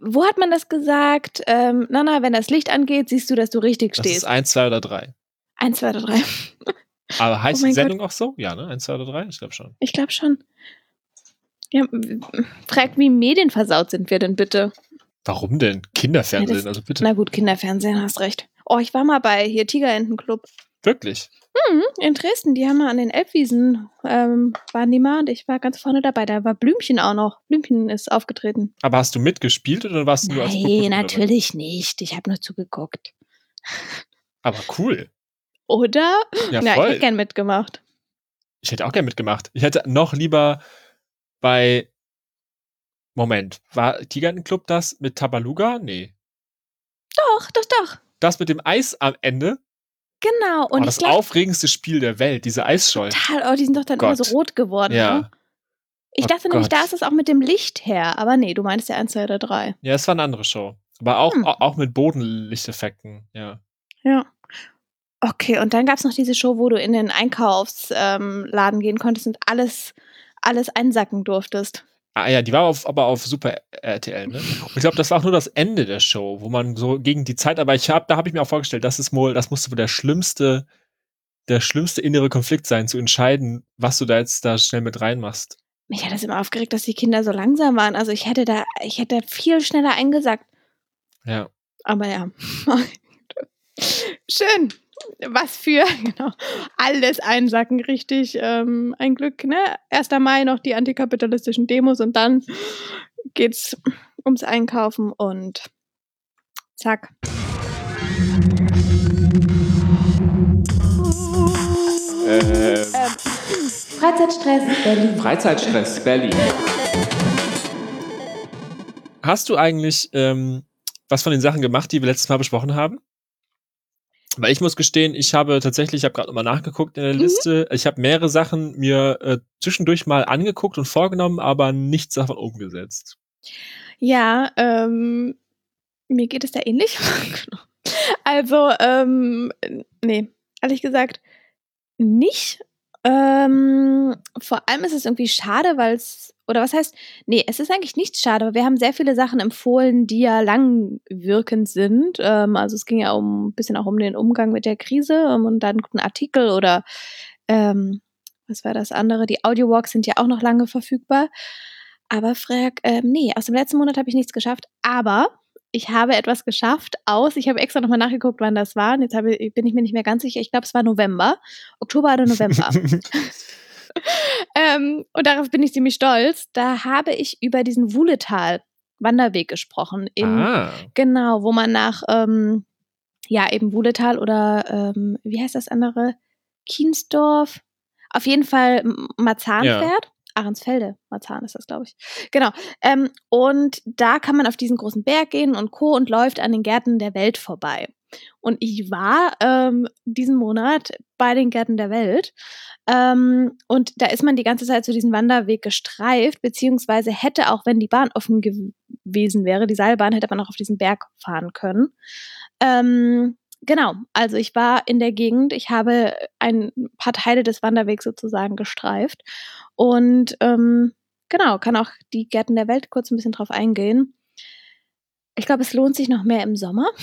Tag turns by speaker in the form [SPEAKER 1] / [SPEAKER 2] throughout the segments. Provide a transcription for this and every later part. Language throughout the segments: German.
[SPEAKER 1] wo hat man das gesagt? Ähm, na, na, wenn das Licht angeht, siehst du, dass du richtig
[SPEAKER 2] Das
[SPEAKER 1] stehst.
[SPEAKER 2] ist eins, zwei oder drei.
[SPEAKER 1] Eins, zwei oder drei.
[SPEAKER 2] Aber heißt
[SPEAKER 1] Oh
[SPEAKER 2] die Sendung auch so? Ja, ne? Eins, zwei oder drei? Ich glaube schon.
[SPEAKER 1] Ich glaube schon. Ja, fragt, wie medienversaut sind wir denn bitte?
[SPEAKER 2] Warum denn? Kinderfernsehen,
[SPEAKER 1] Ja, das-
[SPEAKER 2] also bitte.
[SPEAKER 1] Na gut, Kinderfernsehen, hast recht. Oh, ich war mal bei hier Tigerentenclub.
[SPEAKER 2] Wirklich.
[SPEAKER 1] Hm, in Dresden, die haben mal an den Elbwiesen, ähm, waren die mal und ich war ganz vorne dabei. Da war Blümchen auch noch. Blümchen ist aufgetreten.
[SPEAKER 2] Aber hast du mitgespielt oder warst du nur als dabei?
[SPEAKER 1] natürlich nicht. Ich habe nur zugeguckt.
[SPEAKER 2] Aber cool.
[SPEAKER 1] Oder?
[SPEAKER 2] Ja,
[SPEAKER 1] Na, ich
[SPEAKER 2] voll.
[SPEAKER 1] hätte gern mitgemacht.
[SPEAKER 2] Ich hätte auch gern mitgemacht. Ich hätte noch lieber bei. Moment, war Tigerentenclub das mit Tabaluga? Nee.
[SPEAKER 1] Doch, doch, doch.
[SPEAKER 2] Das mit dem Eis am Ende?
[SPEAKER 1] Genau. Und
[SPEAKER 2] oh, das
[SPEAKER 1] glaube,
[SPEAKER 2] aufregendste Spiel der Welt, diese Eisschollen.
[SPEAKER 1] total, oh, die sind doch dann immer
[SPEAKER 2] Gott.
[SPEAKER 1] so rot geworden.
[SPEAKER 2] Ja.
[SPEAKER 1] Ne? Ich
[SPEAKER 2] Oh
[SPEAKER 1] dachte nämlich,
[SPEAKER 2] Gott.
[SPEAKER 1] da ist es auch mit dem Licht her. Aber nee, du meinst ja 1, 2 oder 3.
[SPEAKER 2] Ja, es war eine andere Show. Aber auch,
[SPEAKER 1] Hm.
[SPEAKER 2] au- auch mit Bodenlichteffekten, ja.
[SPEAKER 1] Ja. Okay, und dann gab es noch diese Show, wo du in den Einkaufsladen ähm, gehen konntest und alles, alles einsacken durftest.
[SPEAKER 2] Ah ja, die war auf, aber auf Super RTL, ne? Und ich glaube, das war auch nur das Ende der Show, wo man so gegen die Zeit, aber ich habe, da habe ich mir auch vorgestellt, das ist wohl, das musste wohl der schlimmste, der schlimmste innere Konflikt sein, zu entscheiden, was du da jetzt da schnell mit reinmachst.
[SPEAKER 1] Mich hat das immer aufgeregt, dass die Kinder so langsam waren. Also ich hätte da, ich hätte viel schneller eingesackt.
[SPEAKER 2] Ja.
[SPEAKER 1] Aber ja. Schön. Was für, genau. Alles einsacken, richtig. Ähm, ein Glück, ne? 1. Mai noch die antikapitalistischen Demos und dann geht's ums Einkaufen und zack.
[SPEAKER 3] Äh,
[SPEAKER 1] Ähm,
[SPEAKER 4] Freizeitstress Berlin.
[SPEAKER 3] Freizeitstress Berlin.
[SPEAKER 2] Hast du eigentlich ähm, was von den Sachen gemacht, die wir letztes Mal besprochen haben? Weil ich muss gestehen, ich habe tatsächlich, ich habe gerade nochmal nachgeguckt in der
[SPEAKER 1] Mhm.
[SPEAKER 2] Liste, ich habe mehrere Sachen mir äh, zwischendurch mal angeguckt und vorgenommen, aber nichts davon umgesetzt.
[SPEAKER 1] Ja, ähm, mir geht es da ähnlich. Also, ähm, nee, ehrlich gesagt, nicht. Ähm, vor allem ist es irgendwie schade, weil es, oder was heißt, nee, es ist eigentlich nicht schade, aber wir haben sehr viele Sachen empfohlen, die ja langwirkend sind. Ähm, also es ging ja um ein bisschen auch um den Umgang mit der Krise ähm, und dann ein Artikel oder ähm, was war das andere? Die Audiowalks sind ja auch noch lange verfügbar. Aber Frag, ähm, nee, aus dem letzten Monat habe ich nichts geschafft. Aber ich habe etwas geschafft aus, ich habe extra nochmal nachgeguckt, wann das war. Und jetzt habe, bin ich mir nicht mehr ganz sicher. Ich glaube, es war November. Oktober oder November. ähm, und darauf bin ich ziemlich stolz. Da habe ich über diesen Wuhletal Wanderweg gesprochen. In,
[SPEAKER 2] ah,
[SPEAKER 1] Genau, wo man nach, ähm, ja, eben Wuhletal oder, ähm, wie heißt das andere? Kiensdorf. Auf jeden Fall Marzahn
[SPEAKER 2] Ja.
[SPEAKER 1] fährt. Ahrensfelde, Marzahn ist das, glaube ich. Genau. Ähm, und da kann man auf diesen großen Berg gehen und Co. und läuft an den Gärten der Welt vorbei. Und ich war ähm, diesen Monat bei den Gärten der Welt. Ähm, und da ist man die ganze Zeit so diesen Wanderweg gestreift, beziehungsweise hätte auch, wenn die Bahn offen gewesen wäre, die Seilbahn, hätte man auch auf diesen Berg fahren können. Ähm, genau, also ich war in der Gegend, ich habe ein paar Teile des Wanderwegs sozusagen gestreift und ähm, genau, kann auch die Gärten der Welt kurz ein bisschen drauf eingehen. Ich glaube, es lohnt sich noch mehr im Sommer.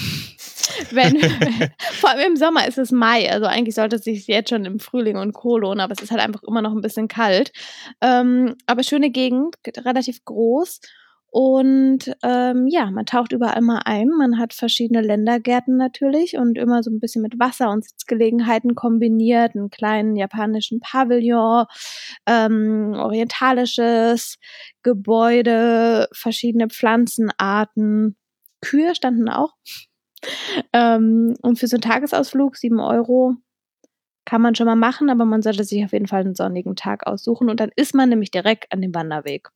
[SPEAKER 1] Wenn, vor allem im Sommer ist es Mai, also eigentlich sollte es sich jetzt schon im Frühling und Co. lohnen, aber es ist halt einfach immer noch ein bisschen kalt. Ähm, aber schöne Gegend, relativ groß. Und ähm, ja, man taucht überall mal ein. Man hat verschiedene Ländergärten natürlich und immer so ein bisschen mit Wasser und Sitzgelegenheiten kombiniert, einen kleinen japanischen Pavillon, ähm, orientalisches Gebäude, verschiedene Pflanzenarten. Kühe standen auch. Ähm, und für so einen Tagesausflug, sieben Euro, kann man schon mal machen, aber man sollte sich auf jeden Fall einen sonnigen Tag aussuchen und dann ist man nämlich direkt an dem Wanderweg.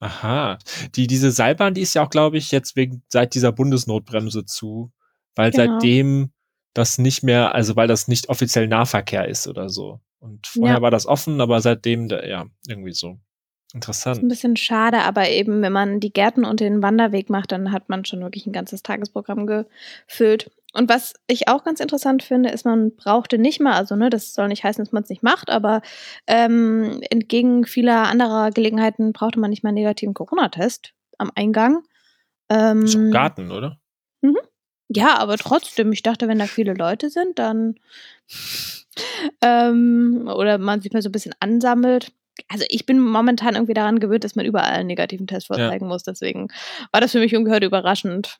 [SPEAKER 2] Aha. Die, diese Seilbahn, die ist ja auch, glaube ich, jetzt wegen, seit dieser Bundesnotbremse zu, weil
[SPEAKER 1] Genau.
[SPEAKER 2] seitdem das nicht mehr, also weil das nicht offiziell Nahverkehr ist oder so. Und vorher
[SPEAKER 1] Ja.
[SPEAKER 2] war das offen, aber seitdem, da- ja, irgendwie so.
[SPEAKER 1] Ist ein
[SPEAKER 2] Interessant.
[SPEAKER 1] bisschen schade, aber eben, wenn man die Gärten und den Wanderweg macht, dann hat man schon wirklich ein ganzes Tagesprogramm gefüllt. Und was ich auch ganz interessant finde, ist, man brauchte nicht mal, also ne, das soll nicht heißen, dass man es nicht macht, aber ähm, entgegen vieler anderer Gelegenheiten brauchte man nicht mal einen negativen Corona-Test am Eingang. Ähm,
[SPEAKER 2] doch Garten, oder?
[SPEAKER 1] Ja, aber trotzdem, ich dachte, wenn da viele Leute sind, dann ähm, oder man sich mal so ein bisschen ansammelt. Also ich bin momentan irgendwie daran gewöhnt, dass man überall einen negativen Test vorzeigen muss. Deswegen war das für mich ungehört überraschend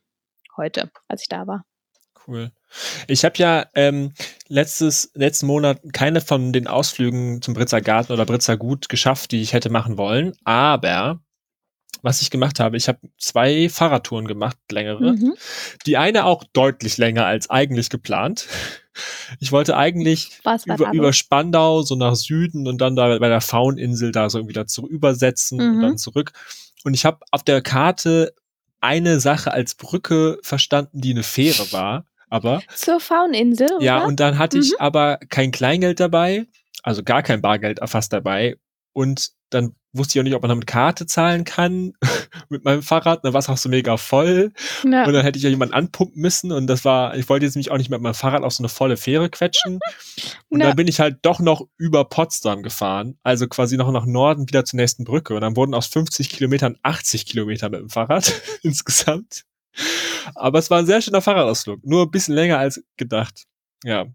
[SPEAKER 1] heute, als ich da war.
[SPEAKER 2] Cool. Ich habe ja ähm, letztes, letzten Monat keine von den Ausflügen zum Britzer Garten oder Britzer Gut geschafft, die ich hätte machen wollen. Aber was ich gemacht habe, ich habe zwei Fahrradtouren gemacht, längere.
[SPEAKER 1] Mhm.
[SPEAKER 2] Die eine auch deutlich länger als eigentlich geplant. Ich wollte eigentlich über, über? Spandau so nach Süden und dann da bei der Fauninsel da so wieder zu übersetzen und
[SPEAKER 1] Mhm.
[SPEAKER 2] dann zurück. Und ich habe auf der Karte eine Sache als Brücke verstanden, die eine Fähre war. Aber
[SPEAKER 1] Zur Fauninsel,
[SPEAKER 2] ja, und dann hatte
[SPEAKER 1] Mhm.
[SPEAKER 2] ich aber kein Kleingeld dabei, also gar kein Bargeld fast dabei. Und dann wusste ich auch nicht, ob man damit Karte zahlen kann mit meinem Fahrrad. Dann war es auch so mega voll.
[SPEAKER 1] ja.
[SPEAKER 2] Und dann hätte ich ja jemanden anpumpen müssen. Und das war, ich wollte jetzt nämlich auch nicht mit meinem Fahrrad auf so eine volle Fähre quetschen. Und
[SPEAKER 1] Ja.
[SPEAKER 2] dann bin ich halt doch noch über Potsdam gefahren. Also quasi noch nach Norden wieder zur nächsten Brücke. Und dann wurden aus 50 Kilometern 80 Kilometer mit dem Fahrrad insgesamt. Aber es war ein sehr schöner Fahrradausflug. Nur ein bisschen länger als gedacht. Ja.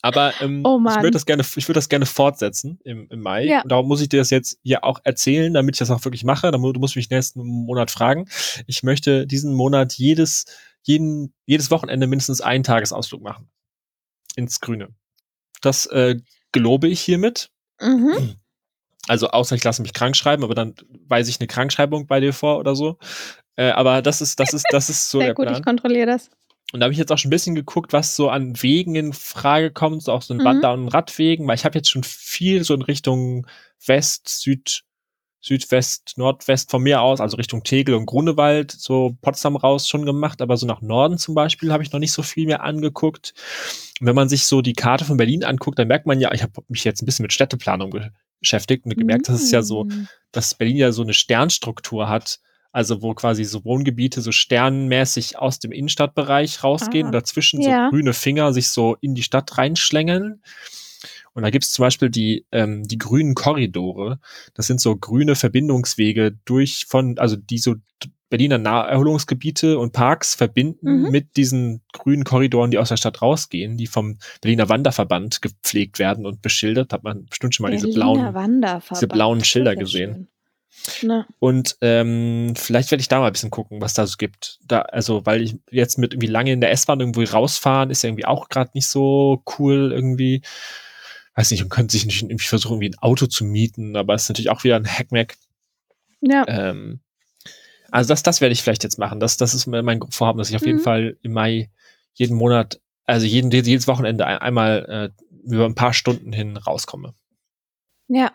[SPEAKER 2] Aber ähm,
[SPEAKER 1] Oh
[SPEAKER 2] ich würde das gerne, ich würde das gerne fortsetzen im, im Mai.
[SPEAKER 1] Ja.
[SPEAKER 2] Und darum muss ich dir das jetzt hier auch erzählen, damit ich das auch wirklich mache. Dann, du musst mich nächsten Monat fragen. Ich möchte diesen Monat jedes, jeden, jedes Wochenende mindestens einen Tagesausflug machen. Ins Grüne. Das äh, gelobe ich hiermit.
[SPEAKER 1] Mhm.
[SPEAKER 2] Also außer ich lasse mich krank schreiben, aber dann weise ich eine Krankschreibung bei dir vor oder so. Äh, aber das ist, das ist, das ist so
[SPEAKER 1] Sehr
[SPEAKER 2] der
[SPEAKER 1] gut,
[SPEAKER 2] Plan.
[SPEAKER 1] ich kontrolliere das.
[SPEAKER 2] Und da habe ich jetzt auch schon ein bisschen geguckt, was so an Wegen in Frage kommt, so auch so ein
[SPEAKER 1] Mhm.
[SPEAKER 2] Wander- und Radwegen, weil ich habe jetzt schon viel so in Richtung West, Süd, Südwest, Nordwest von mir aus, also Richtung Tegel und Grunewald, so Potsdam raus schon gemacht, aber so nach Norden zum Beispiel habe ich noch nicht so viel mehr angeguckt. Und wenn man sich so die Karte von Berlin anguckt, dann merkt man ja, ich habe mich jetzt ein bisschen mit Städteplanung beschäftigt und gemerkt, dass es ja so
[SPEAKER 1] Mm.
[SPEAKER 2] dass Berlin ja so eine Sternstruktur hat, also wo quasi so Wohngebiete so sternmäßig aus dem Innenstadtbereich rausgehen
[SPEAKER 1] Ah.
[SPEAKER 2] und dazwischen
[SPEAKER 1] Ja.
[SPEAKER 2] so grüne Finger sich so in die Stadt reinschlängeln. Und da gibt es zum Beispiel die, ähm, die grünen Korridore. Das sind so grüne Verbindungswege durch von, also die so Berliner Naherholungsgebiete und Parks verbinden
[SPEAKER 1] Mhm.
[SPEAKER 2] mit diesen grünen Korridoren, die aus der Stadt rausgehen, die vom Berliner Wanderverband gepflegt werden und beschildert. Hat man bestimmt schon mal diese blauen, diese blauen Schilder gesehen.
[SPEAKER 1] schön. Na,
[SPEAKER 2] Und ähm, vielleicht werde ich da mal ein bisschen gucken, was da so gibt. Da, also, weil ich jetzt mit irgendwie lange in der S-Bahn irgendwo rausfahren, ist ja irgendwie auch gerade nicht so cool irgendwie. Weiß nicht, man könnte sich nicht irgendwie versuchen, irgendwie ein Auto zu mieten, aber es ist natürlich auch wieder ein Hackmack.
[SPEAKER 1] ja.
[SPEAKER 2] Ähm, also das, das werde ich vielleicht jetzt machen. Das, das ist mein Vorhaben, dass ich auf jeden
[SPEAKER 1] Mhm.
[SPEAKER 2] Fall im Mai jeden Monat, also jeden, jedes Wochenende ein- einmal äh, über ein paar Stunden hin rauskomme.
[SPEAKER 1] Ja.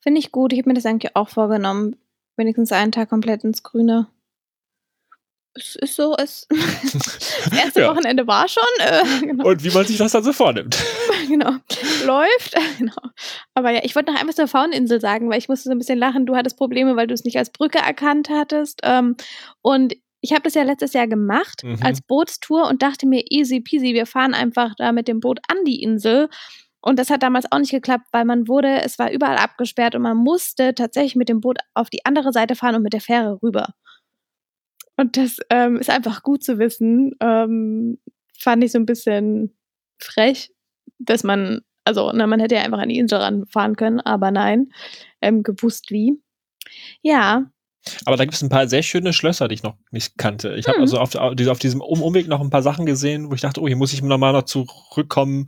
[SPEAKER 1] Finde ich gut. Ich habe mir das eigentlich auch vorgenommen. Wenigstens einen Tag komplett ins Grüne. Es ist so, es. das erste
[SPEAKER 2] Ja.
[SPEAKER 1] Wochenende war schon. Äh, genau.
[SPEAKER 2] Und wie man sich das dann so vornimmt.
[SPEAKER 1] genau. Läuft. genau. Aber ja, ich wollte noch einmal zur Fauninsel sagen, weil ich musste so ein bisschen lachen. Du hattest Probleme, weil du es nicht als Brücke erkannt hattest. Ähm, und ich habe das ja letztes Jahr gemacht
[SPEAKER 2] Mhm.
[SPEAKER 1] als Bootstour und dachte mir, easy peasy, wir fahren einfach da mit dem Boot an die Insel. Und das hat damals auch nicht geklappt, weil man wurde, es war überall abgesperrt und man musste tatsächlich mit dem Boot auf die andere Seite fahren und mit der Fähre rüber. Und das ähm, ist einfach gut zu wissen. Ähm, fand ich so ein bisschen frech, dass man, also na, man hätte ja einfach an die Insel ranfahren können, aber nein, ähm, gewusst wie. Ja,
[SPEAKER 2] Aber da gibt es ein paar sehr schöne Schlösser, die ich noch nicht kannte. Ich habe
[SPEAKER 1] Mhm.
[SPEAKER 2] also auf, auf diese- auf diesem um Umweg noch ein paar Sachen gesehen, wo ich dachte, oh, hier muss ich nochmal noch zurückkommen,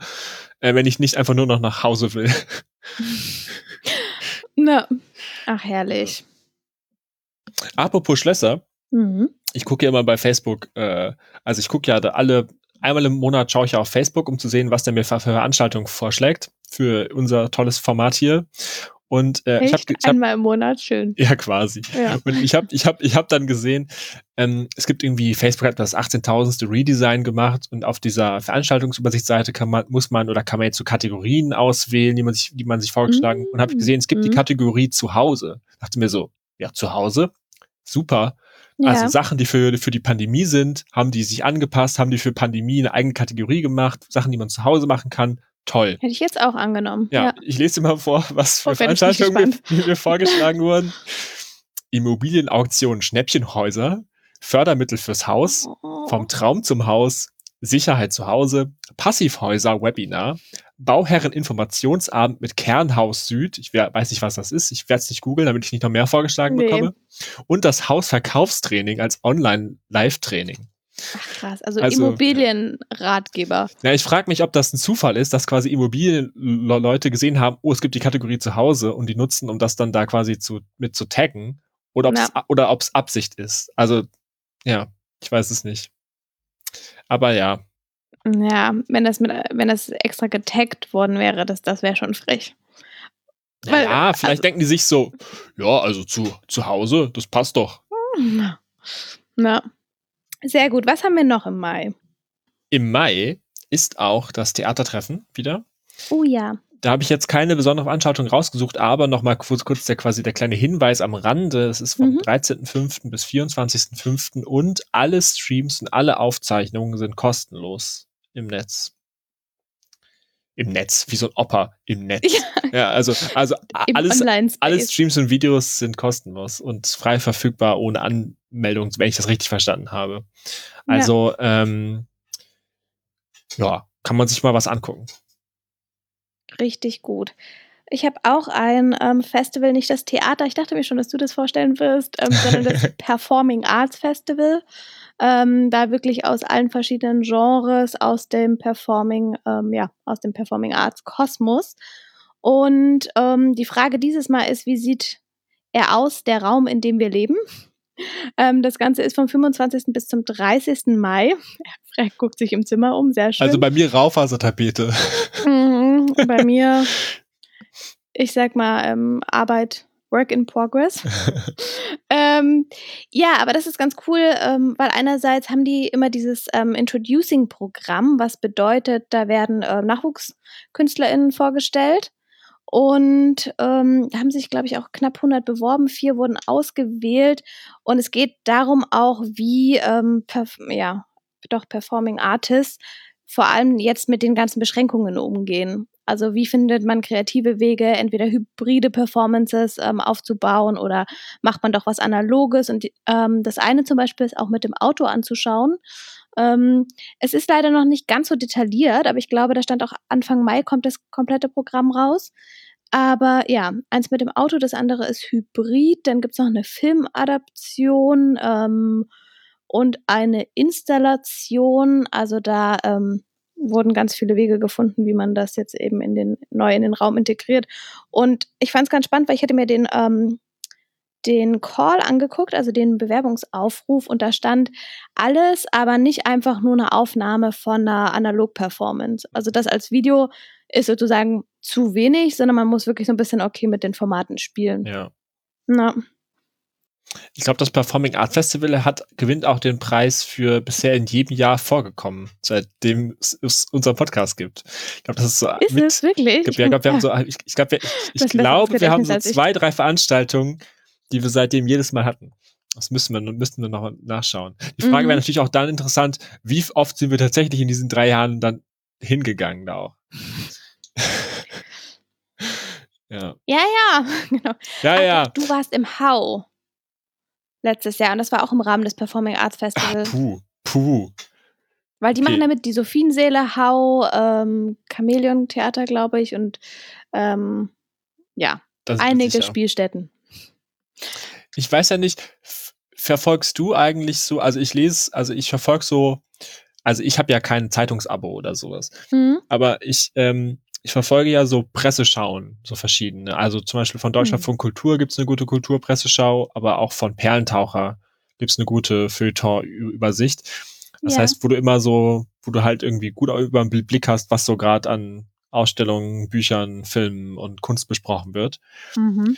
[SPEAKER 2] äh, wenn ich nicht einfach nur noch nach Hause will.
[SPEAKER 1] na, ach herrlich.
[SPEAKER 2] Apropos Schlösser,
[SPEAKER 1] Mhm.
[SPEAKER 2] ich gucke ja immer bei Facebook, äh, also ich gucke ja da alle, einmal im Monat schaue ich ja auf Facebook, um zu sehen, was der mir für Veranstaltungen vorschlägt für unser tolles Format hier. Und äh, ich habe hab,
[SPEAKER 1] Einmal im Monat, schön.
[SPEAKER 2] ja quasi.
[SPEAKER 1] Ja.
[SPEAKER 2] Und ich habe ich hab, ich hab dann gesehen, ähm, es gibt irgendwie, Facebook hat das 18.000. Redesign gemacht und auf dieser Veranstaltungsübersichtsseite kann man, muss man oder kann man jetzt so Kategorien auswählen, die man sich, die man sich vorgeschlagen und habe gesehen, es gibt die
[SPEAKER 1] Mhm.
[SPEAKER 2] Kategorie zu Hause. Dachte mir so, ja, zu Hause, super.
[SPEAKER 1] Ja.
[SPEAKER 2] Also Sachen, die für, für die Pandemie sind, haben die sich angepasst, haben die für Pandemie eine eigene Kategorie gemacht, Sachen, die man zu Hause machen kann, toll.
[SPEAKER 1] Hätte ich jetzt auch angenommen.
[SPEAKER 2] Ja,
[SPEAKER 1] Ja.
[SPEAKER 2] ich lese dir mal vor, was für
[SPEAKER 1] Oh,
[SPEAKER 2] Veranstaltungen mir, mir vorgeschlagen wurden. Immobilienauktion Schnäppchenhäuser, Fördermittel fürs Haus,
[SPEAKER 1] Oh.
[SPEAKER 2] vom Traum zum Haus, Sicherheit zu Hause, Passivhäuser Webinar, Bauherreninformationsabend mit Kernhaus Süd. Ich weiß nicht, was das ist. Ich werde es nicht googeln, damit ich nicht noch mehr vorgeschlagen
[SPEAKER 1] Nee.
[SPEAKER 2] bekomme. Und das Hausverkaufstraining als Online-Live-Training.
[SPEAKER 1] Ach, krass. Also,
[SPEAKER 2] Also-
[SPEAKER 1] Immobilienratgeber.
[SPEAKER 2] Ja, ich frage mich, ob das ein Zufall ist, dass quasi Immobilienleute gesehen haben, oh, es gibt die Kategorie zu Hause und die nutzen, um das dann da quasi zu, mit zu taggen. Oder ob es
[SPEAKER 1] Ja.
[SPEAKER 2] oder ob's Absicht ist. Also, ja, ich weiß es nicht. Aber ja,
[SPEAKER 1] Ja, wenn das mit, wenn das extra getaggt worden wäre, das, das wäre schon frech. Weil-
[SPEAKER 2] ja, vielleicht
[SPEAKER 1] also-
[SPEAKER 2] denken die sich so, ja, also zu, zu Hause, das passt doch.
[SPEAKER 1] Na. Sehr gut. Was haben wir noch im Mai?
[SPEAKER 2] Im Mai ist auch das Theatertreffen wieder.
[SPEAKER 1] Oh ja.
[SPEAKER 2] Da habe ich jetzt keine besondere Veranstaltung rausgesucht, aber nochmal kurz, kurz der quasi der kleine Hinweis am Rande. Es ist vom
[SPEAKER 1] Mhm.
[SPEAKER 2] 13.05. bis 24.05. und alle Streams und alle Aufzeichnungen sind kostenlos im Netz. Im Netz, wie so ein Opa im Netz. Ja, also, also a-
[SPEAKER 1] Im
[SPEAKER 2] alles, alle Streams und Videos sind kostenlos und frei verfügbar ohne Anmeldung, wenn ich das richtig verstanden habe.
[SPEAKER 1] Ja.
[SPEAKER 2] Also, ähm, ja, kann man sich mal was angucken.
[SPEAKER 1] Richtig gut. Ich habe auch ein ähm, Festival, nicht das Theater. Ich dachte mir schon, dass du das vorstellen wirst, ähm, sondern das Performing Arts Festival. Ähm, da wirklich aus allen verschiedenen Genres, aus dem Performing, ähm, ja, aus dem Performing Arts Kosmos. Und ähm, die Frage dieses Mal ist, wie sieht er aus, der Raum, in dem wir leben? Ähm, das Ganze ist vom 25. bis zum 30. Mai. Frank guckt sich im Zimmer um, sehr schön.
[SPEAKER 2] Also bei mir Raufasertapete.
[SPEAKER 1] Mhm, bei mir, ich sag mal, ähm, Arbeit, Work in Progress. ähm, ja, aber das ist ganz cool, ähm, weil einerseits haben die immer dieses ähm, Introducing-Programm, was bedeutet, da werden ähm, NachwuchskünstlerInnen vorgestellt. Und ähm, haben sich, glaube ich, auch knapp 100 beworben. Vier wurden ausgewählt. Und es geht darum auch, wie, ähm, ja, doch Performing Artists vor allem jetzt mit den ganzen Beschränkungen umgehen. Also wie findet man kreative Wege, entweder hybride Performances ähm, aufzubauen oder macht man doch was Analoges. Und ähm, das eine zum Beispiel ist auch mit dem Auto anzuschauen. Ähm, es ist leider noch nicht ganz so detailliert, aber ich glaube, da stand auch Anfang Mai kommt das komplette Programm raus. Aber ja, eins mit dem Auto, das andere ist Hybrid. Dann gibt's noch eine Filmadaption ähm, und eine Installation. Also da ähm, wurden ganz viele Wege gefunden, wie man das jetzt eben in den neu in den Raum integriert. Und ich fand es ganz spannend, weil ich hatte mir den ähm, den Call angeguckt, also den Bewerbungsaufruf, und da stand alles, aber nicht einfach nur eine Aufnahme von einer Analog-Performance. Also das als Video ist sozusagen zu wenig, sondern man muss wirklich so ein bisschen okay mit den Formaten spielen.
[SPEAKER 2] Ja.
[SPEAKER 1] Na,
[SPEAKER 2] Ich glaube, das Performing Art Festival hat, gewinnt auch den Preis für bisher in jedem Jahr vorgekommen, seitdem es, unseren Podcast gibt. Ich glaube, das ist so
[SPEAKER 1] ist
[SPEAKER 2] mit,
[SPEAKER 1] es wirklich?
[SPEAKER 2] Ich glaube, wir haben so, ich, ich, glaub, wir, ich, ich glaube,
[SPEAKER 1] ins
[SPEAKER 2] wir haben so zwei, drei Veranstaltungen, die wir seitdem jedes Mal hatten. Das müssen wir, müssten wir noch nachschauen. Die Frage
[SPEAKER 1] Mhm.
[SPEAKER 2] wäre natürlich auch dann interessant, wie oft sind wir tatsächlich in diesen drei Jahren dann hingegangen da auch. ja.
[SPEAKER 1] Ja, ja, genau.
[SPEAKER 2] Ja,
[SPEAKER 1] Ach,
[SPEAKER 2] ja.
[SPEAKER 1] Du warst im Hau letztes Jahr und das war auch im Rahmen des Performing Arts
[SPEAKER 2] Ach,
[SPEAKER 1] Festival.
[SPEAKER 2] puh, puh.
[SPEAKER 1] Weil die
[SPEAKER 2] okay.
[SPEAKER 1] machen damit die Sophienseele, Hau, ähm, Chamäleon Theater, glaube ich, und ähm, ja,
[SPEAKER 2] Das
[SPEAKER 1] einige. Spielstätten.
[SPEAKER 2] Ich weiß ja nicht, verfolgst du eigentlich so, also ich lese, also ich verfolge so, also ich habe ja kein Zeitungsabo oder sowas.
[SPEAKER 1] Mhm.
[SPEAKER 2] aber ich, ähm, ich verfolge ja so Presseschauen, so verschiedene. Also zum Beispiel von Deutschlandfunk Kultur gibt's eine gute Kulturpresseschau, aber auch von Perlentaucher gibt's eine gute Feuilleton-Übersicht. Das
[SPEAKER 1] Ja.
[SPEAKER 2] heißt, wo du immer so, wo du halt irgendwie gut über den Blick hast, was so gerade an Ausstellungen, Büchern, Filmen und Kunst besprochen wird.
[SPEAKER 1] Mhm.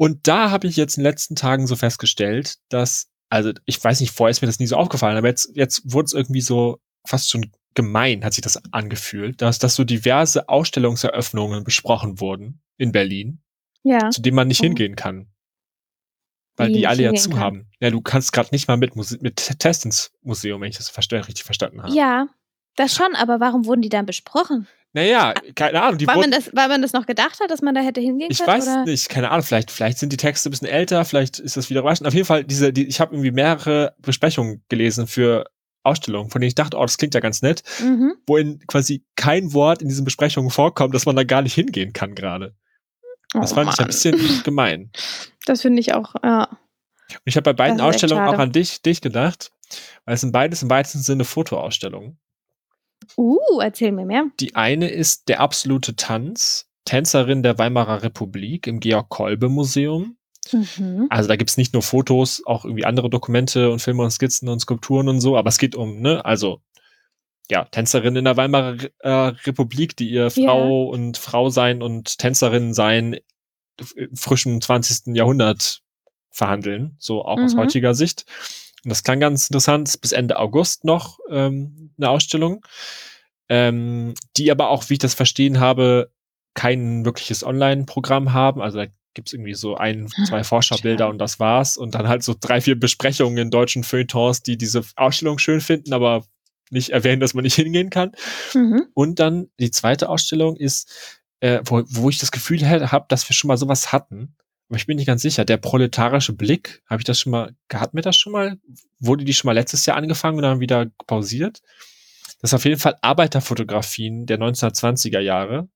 [SPEAKER 2] Und da habe ich jetzt in den letzten Tagen so festgestellt, dass, also ich weiß nicht, vorher ist mir das nie so aufgefallen, aber jetzt, jetzt wurde es irgendwie so fast schon gemein, hat sich das angefühlt, dass, dass so diverse Ausstellungseröffnungen besprochen wurden in Berlin,
[SPEAKER 1] Ja.
[SPEAKER 2] zu denen man nicht
[SPEAKER 1] Oh.
[SPEAKER 2] hingehen kann. Weil die alle ja zu
[SPEAKER 1] kann?
[SPEAKER 2] haben. Ja, du kannst gerade nicht mal mit, Muse mit Test ins Museum, wenn ich das richtig verstanden habe.
[SPEAKER 1] Ja, das schon, aber warum wurden die dann besprochen?
[SPEAKER 2] Naja, keine Ahnung.
[SPEAKER 1] Weil, man das, weil man das noch gedacht hat, dass man da hätte hingehen
[SPEAKER 2] ich
[SPEAKER 1] können?
[SPEAKER 2] weiß
[SPEAKER 1] oder?
[SPEAKER 2] nicht, keine Ahnung, vielleicht, vielleicht sind die Texte ein bisschen älter, vielleicht ist das wieder überraschend. Auf jeden Fall, diese, die, ich habe irgendwie mehrere Besprechungen gelesen für Ausstellungen, von denen ich dachte, oh, das klingt ja ganz nett,
[SPEAKER 1] Mhm.
[SPEAKER 2] wo in quasi kein Wort in diesen Besprechungen vorkommt, dass man da gar nicht hingehen kann gerade. Das
[SPEAKER 1] Oh,
[SPEAKER 2] fand ich ein
[SPEAKER 1] Mann.
[SPEAKER 2] bisschen gemein.
[SPEAKER 1] Das finde ich auch, ja.
[SPEAKER 2] Und ich habe bei beiden Ausstellungen auch an dich, dich gedacht, weil es sind beides im weitesten Sinne Fotoausstellungen.
[SPEAKER 1] Uh, erzähl mir mehr.
[SPEAKER 2] Die eine ist der absolute Tanz, Tänzerin der Weimarer Republik im Georg-Kolbe-Museum.
[SPEAKER 1] Mhm.
[SPEAKER 2] Also da gibt's nicht nur Fotos, auch irgendwie andere Dokumente und Filme und Skizzen und Skulpturen und so, aber es geht um, ne, also ja, Tänzerin in der Weimarer Re- äh, Republik, die ihr. Frau und Frau sein und Tänzerin sein im frischen 20. Jahrhundert verhandeln, so auch aus
[SPEAKER 1] Mhm.
[SPEAKER 2] heutiger Sicht. Und das klang ganz interessant, ist bis Ende August noch ähm, eine Ausstellung, ähm, die aber auch, wie ich das verstehen habe, kein wirkliches Online-Programm haben. Also da gibt's irgendwie so ein, zwei Vorschaubilder
[SPEAKER 1] schade.
[SPEAKER 2] und das war's. Und dann halt so drei, vier Besprechungen in deutschen Feuilletons, die diese Ausstellung schön finden, aber nicht erwähnen, dass man nicht hingehen kann.
[SPEAKER 1] Mhm.
[SPEAKER 2] Und dann die zweite Ausstellung ist, äh, wo, wo ich das Gefühl habe, dass wir schon mal sowas hatten. Aber ich bin nicht ganz sicher. Der proletarische Blick, habe ich das schon mal, hatten wir das schon mal? Wurde die schon mal letztes Jahr angefangen und dann wieder pausiert? Das ist auf jeden Fall Arbeiterfotografien der 1920er Jahre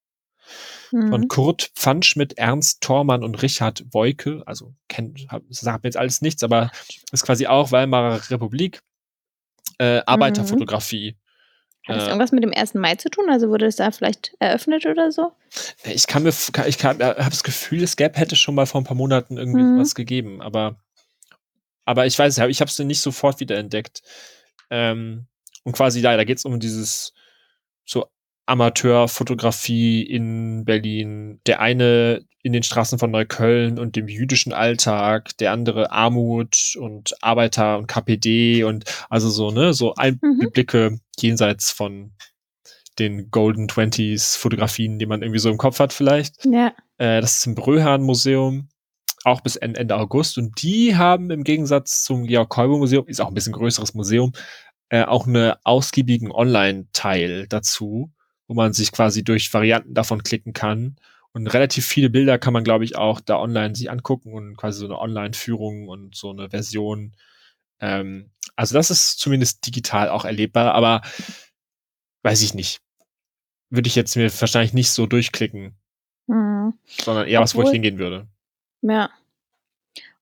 [SPEAKER 2] von
[SPEAKER 1] Mhm.
[SPEAKER 2] Kurt Pfannschmidt, Ernst Thormann und Richard Woike. Also kennt, sagt mir jetzt alles nichts, aber ist quasi auch Weimarer Republik. Äh, Arbeiterfotografie.
[SPEAKER 1] Hat das
[SPEAKER 2] Äh,
[SPEAKER 1] irgendwas mit dem 1. Mai zu tun? Also wurde es da vielleicht eröffnet oder so?
[SPEAKER 2] Ich kann mir, ich kann, habe das Gefühl, es gäbe, hätte schon mal vor ein paar Monaten irgendwie
[SPEAKER 1] Mhm.
[SPEAKER 2] was gegeben, aber, aber ich weiß, ich habe es nicht sofort wieder entdeckt. Ähm, und quasi da, da geht es um dieses so Amateurfotografie in Berlin. Der eine in den Straßen von Neukölln und dem jüdischen Alltag, der andere Armut und Arbeiter und KPD und also so, ne, so
[SPEAKER 1] Mhm.
[SPEAKER 2] Einblicke jenseits von den Golden Twenties Fotografien, die man irgendwie so im Kopf hat vielleicht.
[SPEAKER 1] Ja.
[SPEAKER 2] Äh, das ist im Bröhan Museum, auch bis Ende, Ende August. Und die haben im Gegensatz zum Georg Kolbe Museum, ist auch ein bisschen größeres Museum, äh, auch einen ausgiebigen Online-Teil dazu, wo man sich quasi durch Varianten davon klicken kann. Und relativ viele Bilder kann man, glaube ich, auch da online sich angucken und quasi so eine Online-Führung und so eine Version. Ähm, also das ist zumindest digital auch erlebbar, aber weiß ich nicht. Würde ich jetzt mir wahrscheinlich nicht so durchklicken,
[SPEAKER 1] Mhm.
[SPEAKER 2] sondern eher was, wo ich
[SPEAKER 1] Obwohl-
[SPEAKER 2] hingehen würde.
[SPEAKER 1] Ja.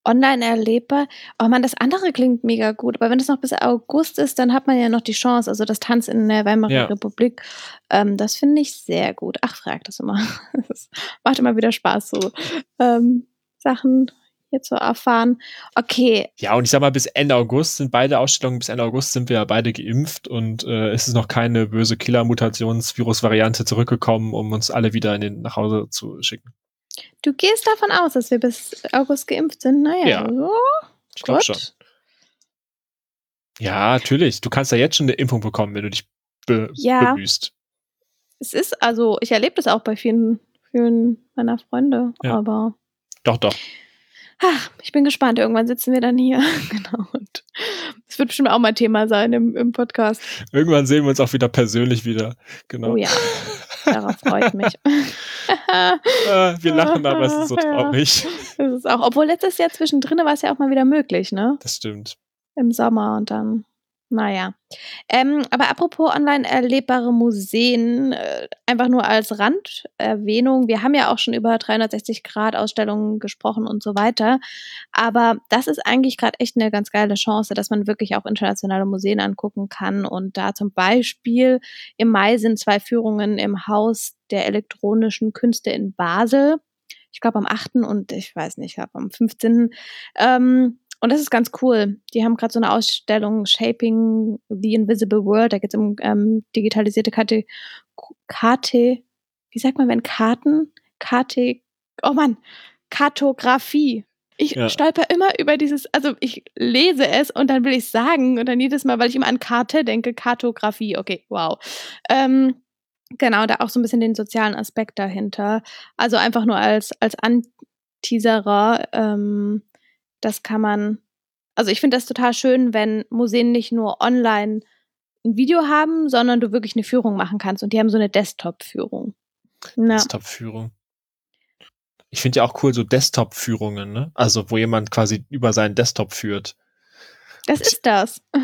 [SPEAKER 1] Online erlebbar. Oh man, das andere klingt mega gut. Aber wenn es noch bis August ist, dann hat man ja noch die Chance. Also das Tanz in der Weimarer
[SPEAKER 2] Ja.
[SPEAKER 1] Republik. Ähm, das finde ich sehr gut. Ach, frag das immer. Das macht immer wieder Spaß, so ähm, Sachen hier zu erfahren. Okay.
[SPEAKER 2] Ja, und ich sag mal, bis Ende August sind beide Ausstellungen, bis Ende August sind wir ja beide geimpft und äh, es ist noch keine böse Killer-Mutations-Virus-Variante zurückgekommen, um uns alle wieder in den, nach Hause zu schicken.
[SPEAKER 1] Du gehst davon aus, dass wir bis August geimpft sind. Naja,
[SPEAKER 2] Ja.
[SPEAKER 1] so,
[SPEAKER 2] Ich glaube schon. Ja, natürlich. Du kannst ja jetzt schon eine Impfung bekommen, wenn du dich be
[SPEAKER 1] Ja.
[SPEAKER 2] bemühst.
[SPEAKER 1] Es ist, also, ich erlebe das auch bei vielen, vielen meiner Freunde,
[SPEAKER 2] Ja.
[SPEAKER 1] aber
[SPEAKER 2] Doch, doch.
[SPEAKER 1] ach, ich bin gespannt. Irgendwann sitzen wir dann hier. genau. Und es wird bestimmt auch mal Thema sein im, im Podcast.
[SPEAKER 2] Irgendwann sehen wir uns auch wieder persönlich wieder. Genau.
[SPEAKER 1] Oh ja, darauf freue ich mich.
[SPEAKER 2] Wir lachen, aber es ist so
[SPEAKER 1] Ja.
[SPEAKER 2] traurig.
[SPEAKER 1] Das ist auch, obwohl letztes Jahr zwischendrin war es ja auch mal wieder möglich, ne?
[SPEAKER 2] Das stimmt.
[SPEAKER 1] Im Sommer und dann, naja. Ähm, aber apropos online erlebbare Museen, äh, einfach nur als Randerwähnung. Wir haben ja auch schon über 360-Grad-Ausstellungen gesprochen und so weiter. Aber das ist eigentlich gerade echt eine ganz geile Chance, dass man wirklich auch internationale Museen angucken kann. Und da zum Beispiel im Mai sind zwei Führungen im Haus der elektronischen Künste in Basel. Ich glaube am 8. und ich weiß nicht, ich glaube am 15. Ähm, und das ist ganz cool. Die haben gerade so eine Ausstellung Shaping the Invisible World. Da geht es um ähm, digitalisierte Karte, Karte, wie sagt man, wenn Karten, Karte, oh Mann, Kartografie. Ich
[SPEAKER 2] Ja.
[SPEAKER 1] stolper immer über dieses, also ich lese es und dann will ich sagen und dann jedes Mal, weil ich immer an Karte denke, Kartografie. Okay, wow. Ähm, genau, da auch so ein bisschen den sozialen Aspekt dahinter. Also einfach nur als, als Anteaserer, ähm, das kann man, also ich finde das total schön, wenn Museen nicht nur online ein Video haben, sondern du wirklich eine Führung machen kannst. Und die haben so eine Desktop-Führung.
[SPEAKER 2] Desktop-Führung. Ich finde ja auch cool so Desktop-Führungen, ne? Also wo jemand quasi über seinen Desktop führt.
[SPEAKER 1] Das ist das.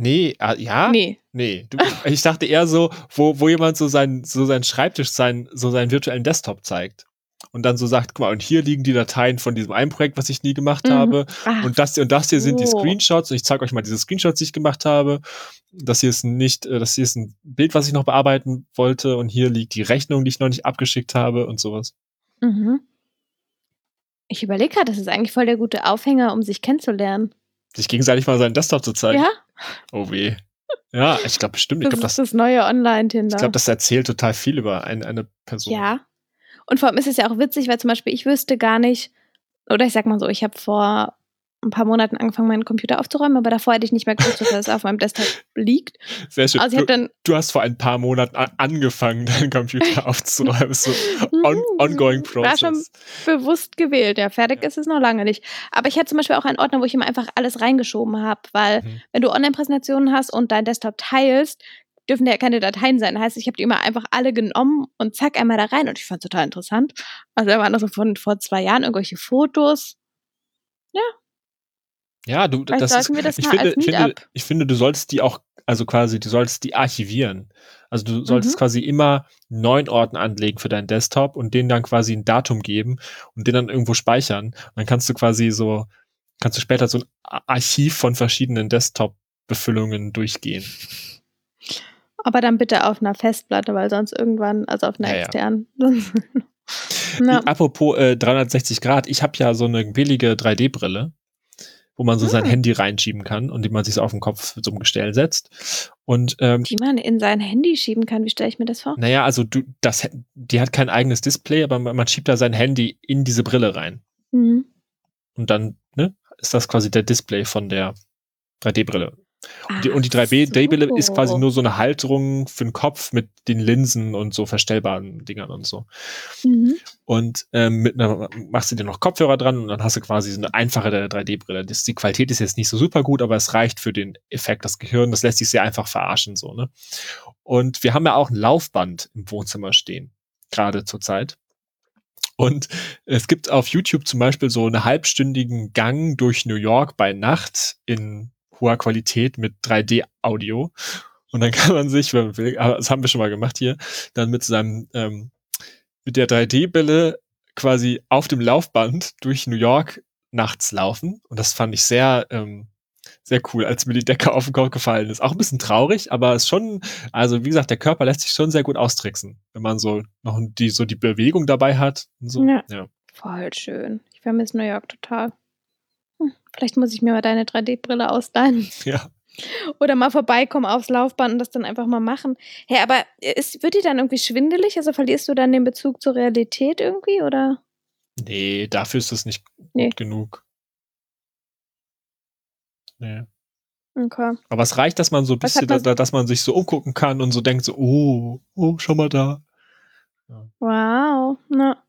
[SPEAKER 2] Nee, ah, ja?
[SPEAKER 1] Nee.
[SPEAKER 2] Nee. Du, ich dachte eher so, wo, wo jemand so seinen so seinen Schreibtisch, sein, so seinen virtuellen Desktop zeigt. Und dann so sagt, guck mal, und hier liegen die Dateien von diesem einen Projekt, was ich nie gemacht
[SPEAKER 1] Mhm.
[SPEAKER 2] habe.
[SPEAKER 1] Ach,
[SPEAKER 2] Und das hier und das hier sind die
[SPEAKER 1] so.
[SPEAKER 2] Screenshots. Und ich zeige euch mal diese Screenshots, die ich gemacht habe. Das hier ist nicht, äh, das hier ist ein Bild, was ich noch bearbeiten wollte. Und hier liegt die Rechnung, die ich noch nicht abgeschickt habe und sowas.
[SPEAKER 1] Mhm. Ich überlege gerade, das ist eigentlich voll der gute Aufhänger, um sich kennenzulernen.
[SPEAKER 2] Sich gegenseitig mal seinen Desktop zu zeigen.
[SPEAKER 1] Ja,
[SPEAKER 2] Oh weh. Ja, ich glaube bestimmt. Ich
[SPEAKER 1] das
[SPEAKER 2] glaube,
[SPEAKER 1] ist
[SPEAKER 2] das,
[SPEAKER 1] das neue Online-Tinder.
[SPEAKER 2] ich glaub, das erzählt total viel über ein, eine Person.
[SPEAKER 1] Ja. Und vor allem ist es ja auch witzig, weil zum Beispiel ich wüsste gar nicht, oder ich sag mal so, ich habe vor ein paar Monaten angefangen, meinen Computer aufzuräumen, aber davor hätte ich nicht mehr gewusst, dass das auf meinem Desktop liegt.
[SPEAKER 2] Sehr schön.
[SPEAKER 1] Also
[SPEAKER 2] du,
[SPEAKER 1] dann
[SPEAKER 2] du hast vor ein paar Monaten angefangen, deinen Computer aufzuräumen. So on, ongoing
[SPEAKER 1] War schon
[SPEAKER 2] process.
[SPEAKER 1] bewusst gewählt. Ja, fertig
[SPEAKER 2] Ja.
[SPEAKER 1] ist es noch lange nicht. Aber ich hätte zum Beispiel auch einen Ordner, wo ich immer einfach alles reingeschoben habe, weil
[SPEAKER 2] Mhm.
[SPEAKER 1] wenn du Online-Präsentationen hast und deinen Desktop teilst, dürfen ja keine Dateien sein. Heißt, ich habe die immer einfach alle genommen und zack, einmal da rein. Und ich fand es total interessant. Also da waren noch so von vor zwei Jahren irgendwelche Fotos.
[SPEAKER 2] Ja, du,
[SPEAKER 1] Vielleicht
[SPEAKER 2] das ist,
[SPEAKER 1] sollten wir das
[SPEAKER 2] ich
[SPEAKER 1] mal
[SPEAKER 2] finde,
[SPEAKER 1] als
[SPEAKER 2] finde, ich finde, du sollst die auch, also quasi, du sollst die archivieren. Also du solltest
[SPEAKER 1] Mhm.
[SPEAKER 2] quasi immer neuen Ordner anlegen für deinen Desktop und denen dann quasi ein Datum geben und den dann irgendwo speichern. Und dann kannst du quasi so, kannst du später so ein Archiv von verschiedenen Desktop-Befüllungen durchgehen.
[SPEAKER 1] Aber dann bitte auf einer Festplatte, weil sonst irgendwann, also auf einer
[SPEAKER 2] Ja, ja.
[SPEAKER 1] externen. Na,
[SPEAKER 2] Apropos äh, 360 Grad, ich habe ja so eine billige 3D-Brille, wo man so sein
[SPEAKER 1] Hm.
[SPEAKER 2] Handy reinschieben kann und die man sich so auf den Kopf so ein Gestell setzt. Und ähm,
[SPEAKER 1] die man in sein Handy schieben kann. Wie stelle ich mir das vor?
[SPEAKER 2] Naja, also du, das, die hat kein eigenes Display, aber man, man schiebt da sein Handy in diese Brille rein.
[SPEAKER 1] Mhm.
[SPEAKER 2] Und dann, ne, ist das quasi der Display von der 3D-Brille. Und die, und die
[SPEAKER 1] Ach
[SPEAKER 2] 3D-Brille ist quasi nur so eine Halterung für den Kopf mit den Linsen und so verstellbaren Dingern und so.
[SPEAKER 1] Mhm.
[SPEAKER 2] Und ähm, mit einer, machst du dir noch Kopfhörer dran und dann hast du quasi so eine einfache 3D-Brille. Das- Die Qualität ist jetzt nicht so super gut, aber es reicht für den Effekt. Das Gehirn, das lässt sich sehr einfach verarschen, so, ne? Und wir haben ja auch ein Laufband im Wohnzimmer stehen, gerade zur Zeit. Und es gibt auf YouTube zum Beispiel so einen halbstündigen Gang durch New York bei Nacht in hoher Qualität mit 3D-Audio. Und dann kann man sich, wenn man will, aber das haben wir schon mal gemacht hier, dann mit seinem, ähm, mit der 3D-Brille quasi auf dem Laufband durch New York nachts laufen. Und das fand ich sehr, ähm, sehr cool, als mir die Decke auf den Kopf gefallen ist. Auch ein bisschen traurig, aber es ist schon, also wie gesagt, der Körper lässt sich schon sehr gut austricksen, wenn man so noch die, so die Bewegung dabei hat. Und so.
[SPEAKER 1] Ja.
[SPEAKER 2] ja.
[SPEAKER 1] Voll schön. Ich vermisse New York total. Vielleicht muss ich mir mal deine 3D-Brille ausleihen.
[SPEAKER 2] ja.
[SPEAKER 1] Oder mal vorbeikommen aufs Laufband und das dann einfach mal machen. Hey, aber ist, wird die dann irgendwie schwindelig? Also verlierst du dann den Bezug zur Realität irgendwie? Oder?
[SPEAKER 2] Nee, dafür ist es nicht gut
[SPEAKER 1] Nee.
[SPEAKER 2] genug. Nee.
[SPEAKER 1] Okay.
[SPEAKER 2] Aber es reicht, dass man so ein bisschen,
[SPEAKER 1] man-
[SPEAKER 2] da, dass man sich so umgucken kann und so denkt so, oh, oh, schau mal da.
[SPEAKER 1] Wow. Na.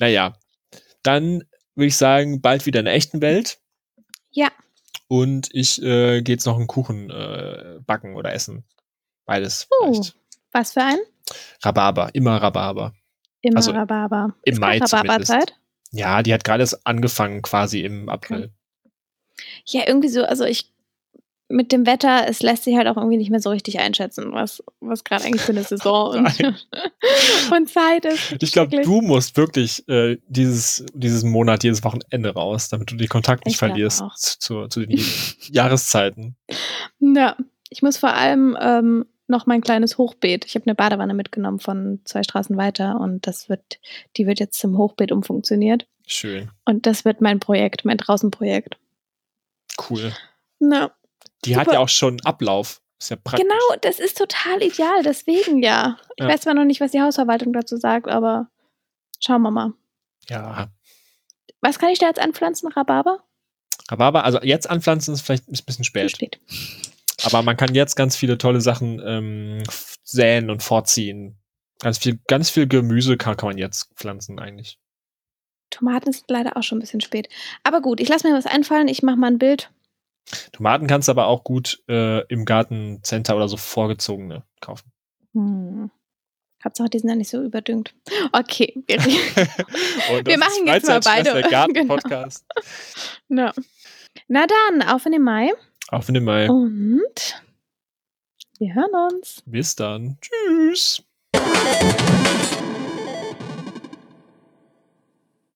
[SPEAKER 2] Naja, dann würde ich sagen, bald wieder in der echten Welt.
[SPEAKER 1] Ja.
[SPEAKER 2] Und ich äh, gehe jetzt noch einen Kuchen äh, backen oder essen. Beides
[SPEAKER 1] Oh.
[SPEAKER 2] vielleicht.
[SPEAKER 1] Was für ein?
[SPEAKER 2] Rhabarber, immer Rhabarber.
[SPEAKER 1] Immer
[SPEAKER 2] Also,
[SPEAKER 1] Rhabarber.
[SPEAKER 2] im
[SPEAKER 1] Ist
[SPEAKER 2] Mai
[SPEAKER 1] Rhabarberzeit?
[SPEAKER 2] Ja, die hat gerade erst angefangen quasi im April.
[SPEAKER 1] Ja, irgendwie so, also ich mit dem Wetter, es lässt sich halt auch irgendwie nicht mehr so richtig einschätzen, was, was gerade eigentlich für eine Saison und, und Zeit ist.
[SPEAKER 2] Ich glaube, du musst wirklich äh, dieses, diesen Monat, jedes Wochenende raus, damit du den Kontakt nicht
[SPEAKER 1] Ich
[SPEAKER 2] verlierst zu, zu den Jahreszeiten.
[SPEAKER 1] Ja, ich muss vor allem ähm, noch mein kleines Hochbeet. Ich habe eine Badewanne mitgenommen von zwei Straßen weiter und das wird, die wird jetzt zum Hochbeet umfunktioniert.
[SPEAKER 2] Schön,
[SPEAKER 1] Und das wird mein Projekt, mein Draußenprojekt.
[SPEAKER 2] cool.
[SPEAKER 1] Na,
[SPEAKER 2] Die hat
[SPEAKER 1] Super.
[SPEAKER 2] ja auch schon Ablauf. Ist ja praktisch.
[SPEAKER 1] genau, das ist total ideal, deswegen ja. Ich
[SPEAKER 2] Ja.
[SPEAKER 1] weiß zwar noch nicht, was die Hausverwaltung dazu sagt, aber schauen wir mal.
[SPEAKER 2] Ja.
[SPEAKER 1] Was kann ich da jetzt anpflanzen? Rhabarber?
[SPEAKER 2] Rhabarber, also jetzt anpflanzen ist vielleicht ein bisschen
[SPEAKER 1] Zu
[SPEAKER 2] spät.
[SPEAKER 1] spät.
[SPEAKER 2] Aber man kann jetzt ganz viele tolle Sachen ähm, säen und vorziehen. Ganz viel, ganz viel Gemüse kann, kann man jetzt pflanzen eigentlich.
[SPEAKER 1] Tomaten ist leider auch schon ein bisschen spät. Aber gut, ich lasse mir was einfallen. Ich mache mal ein Bild
[SPEAKER 2] Tomaten kannst du aber auch gut äh, im Gartencenter oder so vorgezogene kaufen.
[SPEAKER 1] Hm. Hauptsache, die sind ja nicht so überdüngt. Okay, wir, Wir machen jetzt mal beide.
[SPEAKER 2] Der
[SPEAKER 1] Genau.
[SPEAKER 2] Garten-Podcast.
[SPEAKER 1] na. na dann, auf in den Mai.
[SPEAKER 2] Auf in den Mai.
[SPEAKER 1] Und wir hören uns.
[SPEAKER 2] Bis dann. Tschüss.